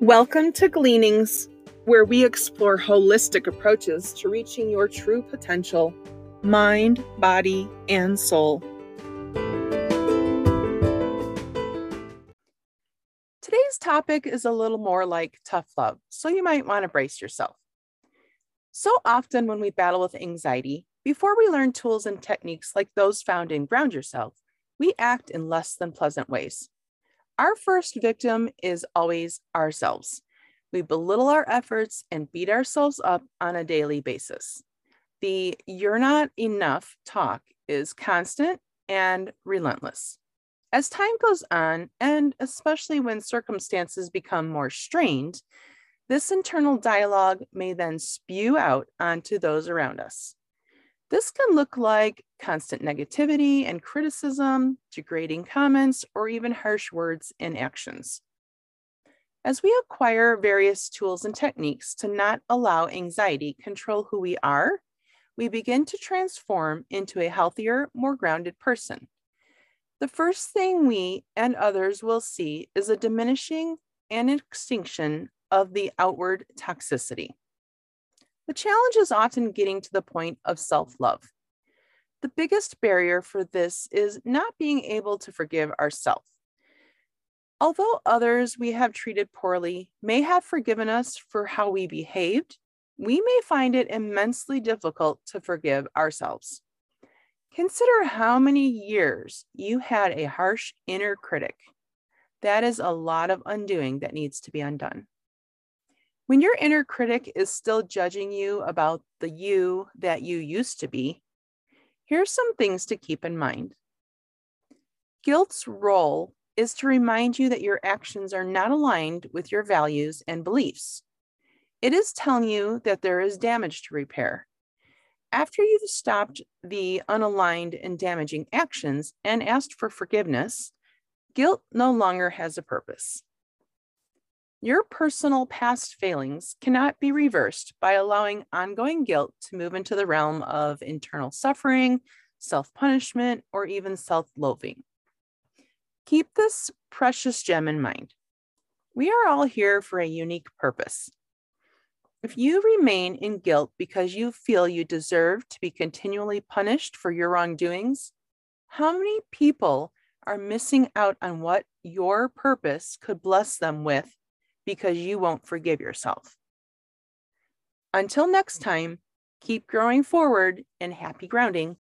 Welcome to Gleanings, where we explore holistic approaches to reaching your true potential mind, body, and soul. Today's topic is a little more like tough love, so you might want to brace yourself. So often, when we battle with anxiety, before we learn tools and techniques like those found in Ground Yourself, we act in less than pleasant ways. Our first victim is always ourselves. We belittle our efforts and beat ourselves up on a daily basis. The you're not enough talk is constant and relentless. As time goes on, and especially when circumstances become more strained, this internal dialogue may then spew out onto those around us. This can look like constant negativity and criticism, degrading comments, or even harsh words and actions. As we acquire various tools and techniques to not allow anxiety control who we are, we begin to transform into a healthier, more grounded person. The first thing we and others will see is a diminishing and extinction of the outward toxicity. The challenge is often getting to the point of self love. The biggest barrier for this is not being able to forgive ourselves. Although others we have treated poorly may have forgiven us for how we behaved, we may find it immensely difficult to forgive ourselves. Consider how many years you had a harsh inner critic. That is a lot of undoing that needs to be undone. When your inner critic is still judging you about the you that you used to be, here's some things to keep in mind. Guilt's role is to remind you that your actions are not aligned with your values and beliefs. It is telling you that there is damage to repair. After you've stopped the unaligned and damaging actions and asked for forgiveness, guilt no longer has a purpose. Your personal past failings cannot be reversed by allowing ongoing guilt to move into the realm of internal suffering, self punishment, or even self loathing. Keep this precious gem in mind. We are all here for a unique purpose. If you remain in guilt because you feel you deserve to be continually punished for your wrongdoings, how many people are missing out on what your purpose could bless them with because you won't forgive yourself. Until next time, keep growing forward and happy grounding.